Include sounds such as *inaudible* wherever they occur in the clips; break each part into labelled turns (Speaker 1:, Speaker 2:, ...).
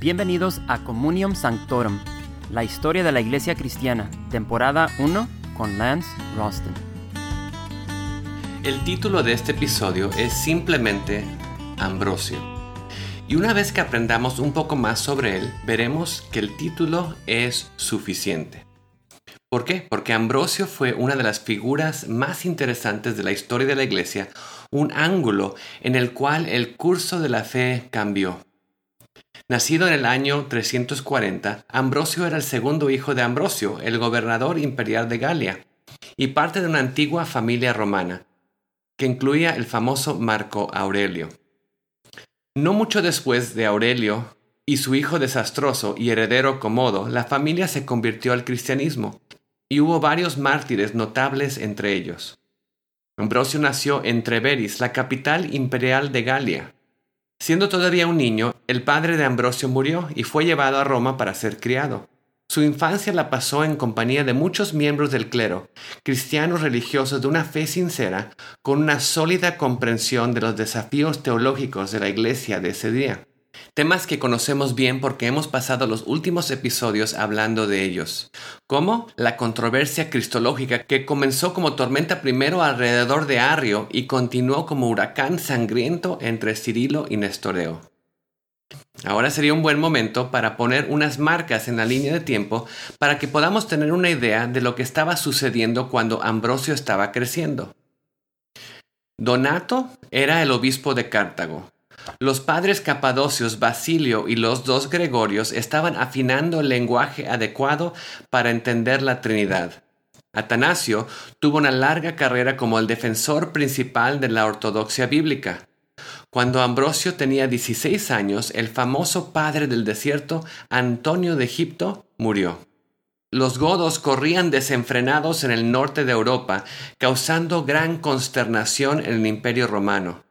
Speaker 1: Bienvenidos a Communium Sanctorum, la historia de la iglesia cristiana, temporada 1 con Lance Ralston.
Speaker 2: El título de este episodio es simplemente Ambrosio. Y una vez que aprendamos un poco más sobre él, veremos que el título es suficiente. ¿Por qué? Porque Ambrosio fue una de las figuras más interesantes de la historia de la iglesia, un ángulo en el cual el curso de la fe cambió. Nacido en el año 340, Ambrosio era el segundo hijo de Ambrosio, el gobernador imperial de Galia, y parte de una antigua familia romana, que incluía el famoso Marco Aurelio. No mucho después de Aurelio y su hijo desastroso y heredero Comodo, la familia se convirtió al cristianismo y hubo varios mártires notables entre ellos. Ambrosio nació en Treveris, la capital imperial de Galia. Siendo todavía un niño, el padre de Ambrosio murió y fue llevado a Roma para ser criado. Su infancia la pasó en compañía de muchos miembros del clero, cristianos religiosos de una fe sincera, con una sólida comprensión de los desafíos teológicos de la iglesia de ese día. Temas que conocemos bien porque hemos pasado los últimos episodios hablando de ellos, como la controversia cristológica que comenzó como tormenta primero alrededor de Arrio y continuó como huracán sangriento entre Cirilo y Nestoreo. Ahora sería un buen momento para poner unas marcas en la línea de tiempo para que podamos tener una idea de lo que estaba sucediendo cuando Ambrosio estaba creciendo. Donato era el obispo de Cartago, los padres capadocios Basilio y los dos Gregorios estaban afinando el lenguaje adecuado para entender la Trinidad. Atanasio tuvo una larga carrera como el defensor principal de la ortodoxia bíblica. Cuando Ambrosio tenía 16 años, el famoso padre del desierto, Antonio de Egipto, murió. Los godos corrían desenfrenados en el norte de Europa, causando gran consternación en el imperio romano.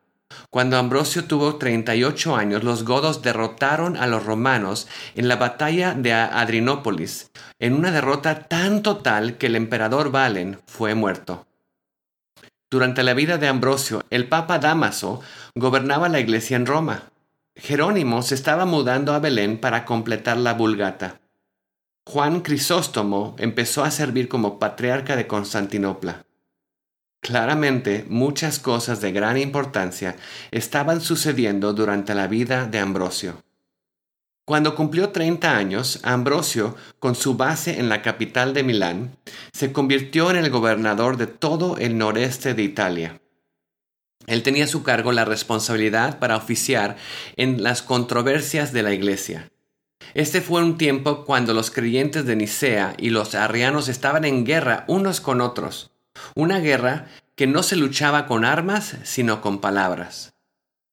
Speaker 2: Cuando Ambrosio tuvo 38 años, los godos derrotaron a los romanos en la batalla de Adrinópolis, en una derrota tan total que el emperador Valen fue muerto. Durante la vida de Ambrosio, el Papa Damaso gobernaba la iglesia en Roma. Jerónimo se estaba mudando a Belén para completar la Vulgata. Juan Crisóstomo empezó a servir como patriarca de Constantinopla. Claramente, muchas cosas de gran importancia estaban sucediendo durante la vida de Ambrosio. Cuando cumplió 30 años, Ambrosio, con su base en la capital de Milán, se convirtió en el gobernador de todo el noreste de Italia. Él tenía a su cargo la responsabilidad para oficiar en las controversias de la Iglesia. Este fue un tiempo cuando los creyentes de Nicea y los arrianos estaban en guerra unos con otros una guerra que no se luchaba con armas, sino con palabras.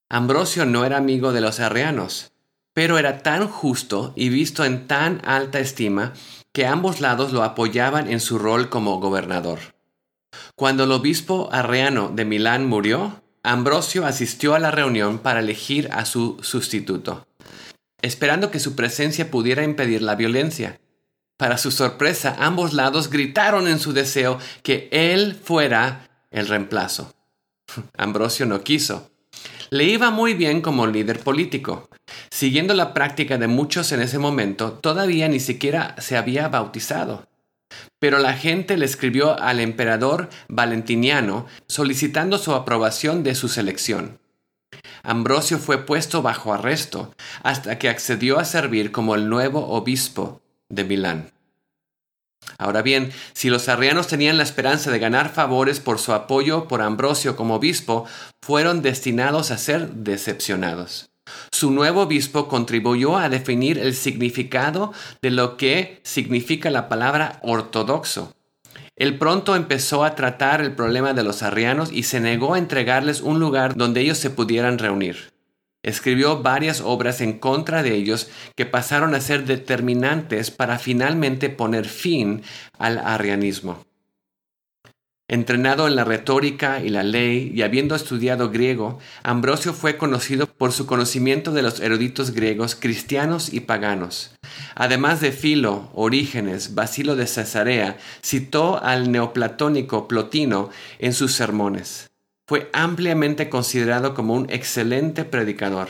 Speaker 2: Ambrosio no era amigo de los arrianos, pero era tan justo y visto en tan alta estima que ambos lados lo apoyaban en su rol como gobernador. Cuando el obispo arriano de Milán murió, Ambrosio asistió a la reunión para elegir a su sustituto, esperando que su presencia pudiera impedir la violencia. Para su sorpresa, ambos lados gritaron en su deseo que él fuera el reemplazo. *laughs* Ambrosio no quiso. Le iba muy bien como líder político. Siguiendo la práctica de muchos en ese momento, todavía ni siquiera se había bautizado. Pero la gente le escribió al emperador Valentiniano solicitando su aprobación de su selección. Ambrosio fue puesto bajo arresto hasta que accedió a servir como el nuevo obispo de Milán. Ahora bien, si los arrianos tenían la esperanza de ganar favores por su apoyo por Ambrosio como obispo, fueron destinados a ser decepcionados. Su nuevo obispo contribuyó a definir el significado de lo que significa la palabra ortodoxo. Él pronto empezó a tratar el problema de los arrianos y se negó a entregarles un lugar donde ellos se pudieran reunir. Escribió varias obras en contra de ellos que pasaron a ser determinantes para finalmente poner fin al arrianismo. Entrenado en la retórica y la ley y habiendo estudiado griego, Ambrosio fue conocido por su conocimiento de los eruditos griegos cristianos y paganos. Además de Filo, Orígenes, Basilo de Cesarea, citó al neoplatónico Plotino en sus sermones fue ampliamente considerado como un excelente predicador.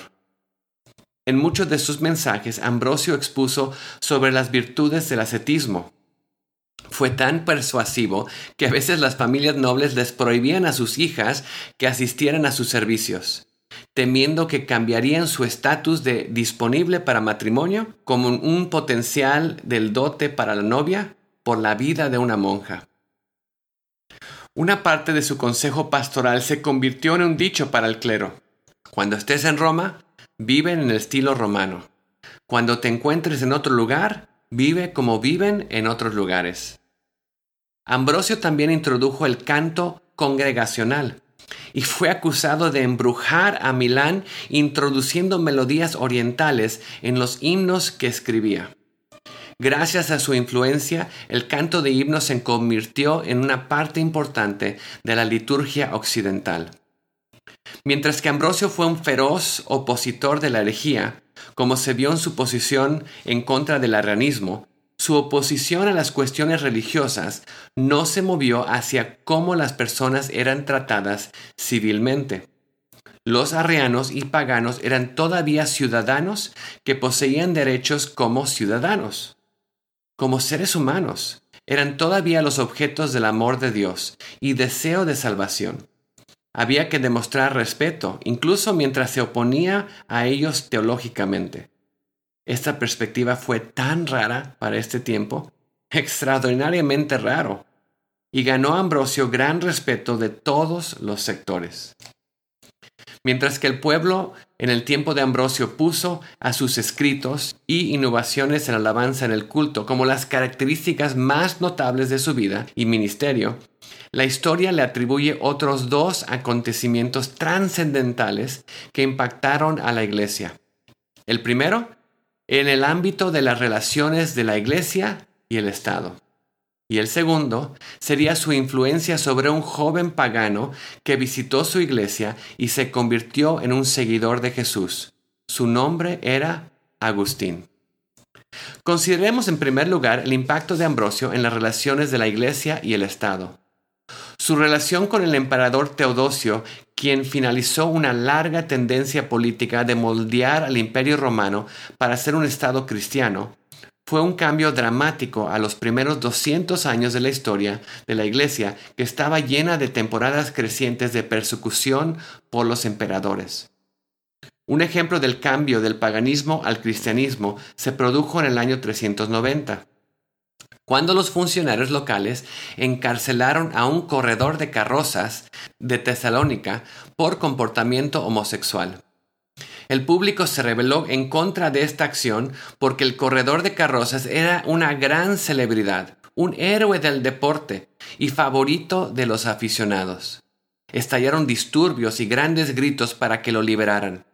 Speaker 2: En muchos de sus mensajes, Ambrosio expuso sobre las virtudes del ascetismo. Fue tan persuasivo que a veces las familias nobles les prohibían a sus hijas que asistieran a sus servicios, temiendo que cambiarían su estatus de disponible para matrimonio como un potencial del dote para la novia por la vida de una monja. Una parte de su consejo pastoral se convirtió en un dicho para el clero. Cuando estés en Roma, vive en el estilo romano. Cuando te encuentres en otro lugar, vive como viven en otros lugares. Ambrosio también introdujo el canto congregacional y fue acusado de embrujar a Milán introduciendo melodías orientales en los himnos que escribía. Gracias a su influencia, el canto de himnos se convirtió en una parte importante de la liturgia occidental. Mientras que Ambrosio fue un feroz opositor de la herejía, como se vio en su posición en contra del arrianismo, su oposición a las cuestiones religiosas no se movió hacia cómo las personas eran tratadas civilmente. Los arrianos y paganos eran todavía ciudadanos que poseían derechos como ciudadanos. Como seres humanos, eran todavía los objetos del amor de Dios y deseo de salvación. Había que demostrar respeto, incluso mientras se oponía a ellos teológicamente. Esta perspectiva fue tan rara para este tiempo, extraordinariamente raro, y ganó a Ambrosio gran respeto de todos los sectores. Mientras que el pueblo en el tiempo de Ambrosio puso a sus escritos y innovaciones en alabanza en el culto como las características más notables de su vida y ministerio, la historia le atribuye otros dos acontecimientos trascendentales que impactaron a la iglesia. El primero, en el ámbito de las relaciones de la iglesia y el Estado. Y el segundo sería su influencia sobre un joven pagano que visitó su iglesia y se convirtió en un seguidor de Jesús. Su nombre era Agustín. Consideremos en primer lugar el impacto de Ambrosio en las relaciones de la iglesia y el Estado. Su relación con el emperador Teodosio, quien finalizó una larga tendencia política de moldear al imperio romano para ser un Estado cristiano, fue un cambio dramático a los primeros 200 años de la historia de la Iglesia, que estaba llena de temporadas crecientes de persecución por los emperadores. Un ejemplo del cambio del paganismo al cristianismo se produjo en el año 390 cuando los funcionarios locales encarcelaron a un corredor de carrozas de Tesalónica por comportamiento homosexual. El público se rebeló en contra de esta acción porque el corredor de carrozas era una gran celebridad, un héroe del deporte y favorito de los aficionados. Estallaron disturbios y grandes gritos para que lo liberaran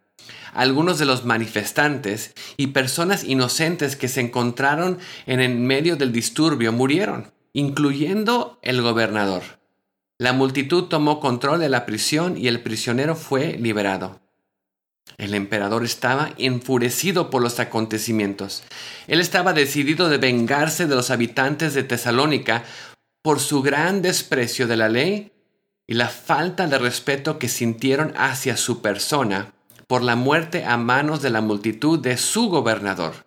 Speaker 2: algunos de los manifestantes y personas inocentes que se encontraron en el medio del disturbio murieron, incluyendo el gobernador. La multitud tomó control de la prisión y el prisionero fue liberado. El emperador estaba enfurecido por los acontecimientos. Él estaba decidido de vengarse de los habitantes de Tesalónica por su gran desprecio de la ley y la falta de respeto que sintieron hacia su persona por la muerte a manos de la multitud de su gobernador.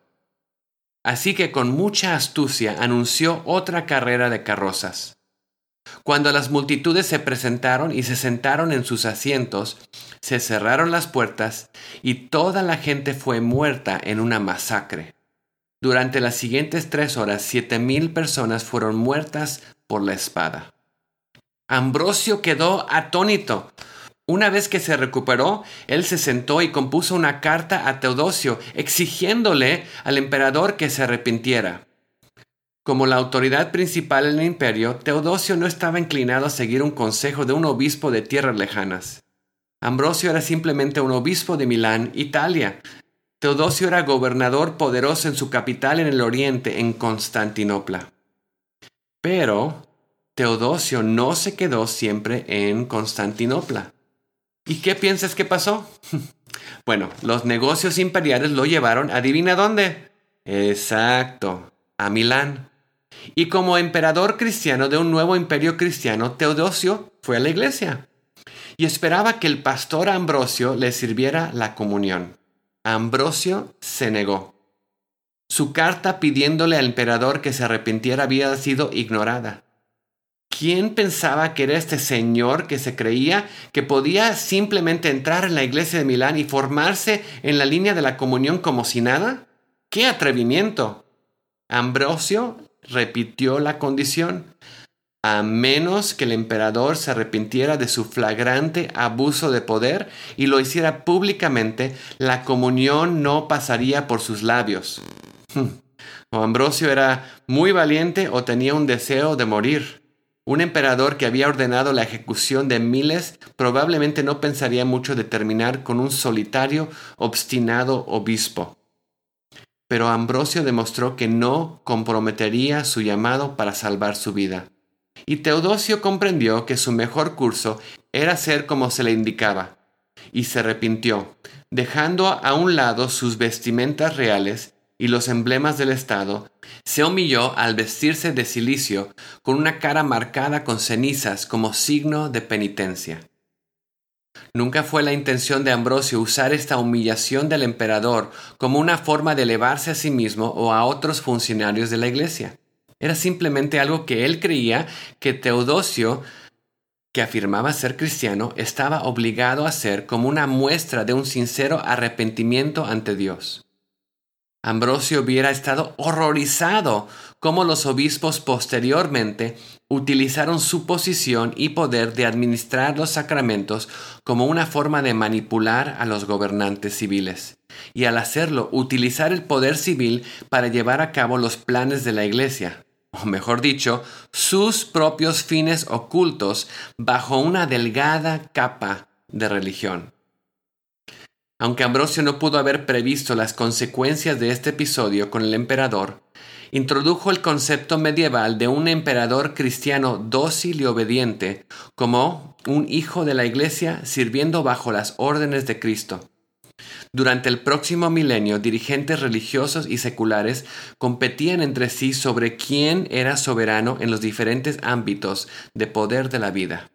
Speaker 2: Así que con mucha astucia anunció otra carrera de carrozas. Cuando las multitudes se presentaron y se sentaron en sus asientos, se cerraron las puertas y toda la gente fue muerta en una masacre. Durante las siguientes tres horas, siete mil personas fueron muertas por la espada. Ambrosio quedó atónito. Una vez que se recuperó, él se sentó y compuso una carta a Teodosio exigiéndole al emperador que se arrepintiera. Como la autoridad principal en el imperio, Teodosio no estaba inclinado a seguir un consejo de un obispo de tierras lejanas. Ambrosio era simplemente un obispo de Milán, Italia. Teodosio era gobernador poderoso en su capital en el oriente, en Constantinopla. Pero Teodosio no se quedó siempre en Constantinopla. ¿Y qué piensas que pasó? *laughs* bueno, los negocios imperiales lo llevaron, adivina dónde. Exacto, a Milán. Y como emperador cristiano de un nuevo imperio cristiano, Teodosio fue a la iglesia y esperaba que el pastor Ambrosio le sirviera la comunión. Ambrosio se negó. Su carta pidiéndole al emperador que se arrepintiera había sido ignorada. ¿Quién pensaba que era este señor que se creía que podía simplemente entrar en la iglesia de Milán y formarse en la línea de la comunión como si nada? ¡Qué atrevimiento! Ambrosio repitió la condición, a menos que el emperador se arrepintiera de su flagrante abuso de poder y lo hiciera públicamente, la comunión no pasaría por sus labios. O Ambrosio era muy valiente o tenía un deseo de morir. Un emperador que había ordenado la ejecución de miles probablemente no pensaría mucho de terminar con un solitario, obstinado obispo. Pero Ambrosio demostró que no comprometería su llamado para salvar su vida. Y Teodosio comprendió que su mejor curso era hacer como se le indicaba, y se arrepintió, dejando a un lado sus vestimentas reales y los emblemas del Estado, se humilló al vestirse de cilicio con una cara marcada con cenizas como signo de penitencia. Nunca fue la intención de Ambrosio usar esta humillación del emperador como una forma de elevarse a sí mismo o a otros funcionarios de la iglesia. Era simplemente algo que él creía que Teodosio, que afirmaba ser cristiano, estaba obligado a hacer como una muestra de un sincero arrepentimiento ante Dios. Ambrosio hubiera estado horrorizado cómo los obispos posteriormente utilizaron su posición y poder de administrar los sacramentos como una forma de manipular a los gobernantes civiles, y al hacerlo utilizar el poder civil para llevar a cabo los planes de la Iglesia, o mejor dicho, sus propios fines ocultos bajo una delgada capa de religión. Aunque Ambrosio no pudo haber previsto las consecuencias de este episodio con el emperador, introdujo el concepto medieval de un emperador cristiano dócil y obediente como un hijo de la iglesia sirviendo bajo las órdenes de Cristo. Durante el próximo milenio, dirigentes religiosos y seculares competían entre sí sobre quién era soberano en los diferentes ámbitos de poder de la vida.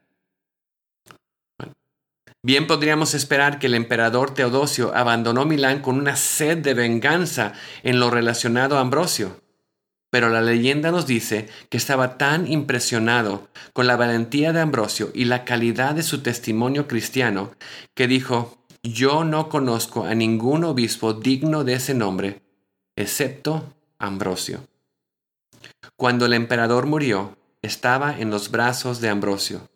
Speaker 2: Bien podríamos esperar que el emperador Teodosio abandonó Milán con una sed de venganza en lo relacionado a Ambrosio. Pero la leyenda nos dice que estaba tan impresionado con la valentía de Ambrosio y la calidad de su testimonio cristiano que dijo, yo no conozco a ningún obispo digno de ese nombre, excepto Ambrosio. Cuando el emperador murió, estaba en los brazos de Ambrosio.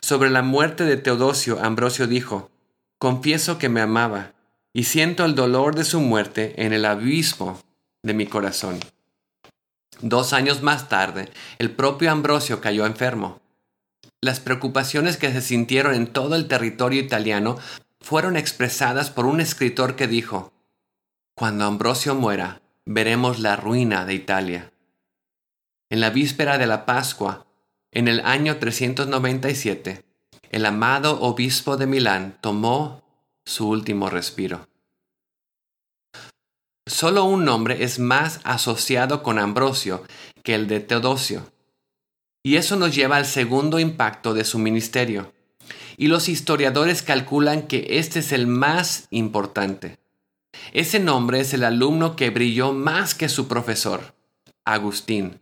Speaker 2: Sobre la muerte de Teodosio, Ambrosio dijo, Confieso que me amaba, y siento el dolor de su muerte en el abismo de mi corazón. Dos años más tarde, el propio Ambrosio cayó enfermo. Las preocupaciones que se sintieron en todo el territorio italiano fueron expresadas por un escritor que dijo, Cuando Ambrosio muera, veremos la ruina de Italia. En la víspera de la Pascua, en el año 397, el amado obispo de Milán tomó su último respiro. Solo un nombre es más asociado con Ambrosio que el de Teodosio. Y eso nos lleva al segundo impacto de su ministerio. Y los historiadores calculan que este es el más importante. Ese nombre es el alumno que brilló más que su profesor, Agustín.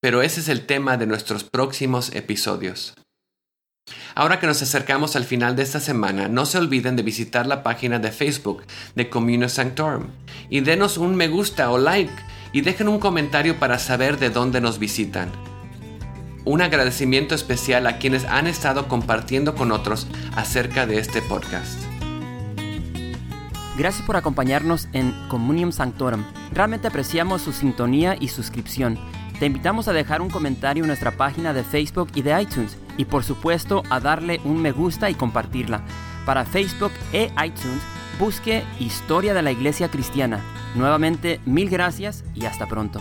Speaker 2: Pero ese es el tema de nuestros próximos episodios. Ahora que nos acercamos al final de esta semana, no se olviden de visitar la página de Facebook de Communio Sanctorum y denos un me gusta o like y dejen un comentario para saber de dónde nos visitan. Un agradecimiento especial a quienes han estado compartiendo con otros acerca de este podcast.
Speaker 1: Gracias por acompañarnos en Communium Sanctorum. Realmente apreciamos su sintonía y suscripción. Te invitamos a dejar un comentario en nuestra página de Facebook y de iTunes y por supuesto a darle un me gusta y compartirla. Para Facebook e iTunes busque Historia de la Iglesia Cristiana. Nuevamente, mil gracias y hasta pronto.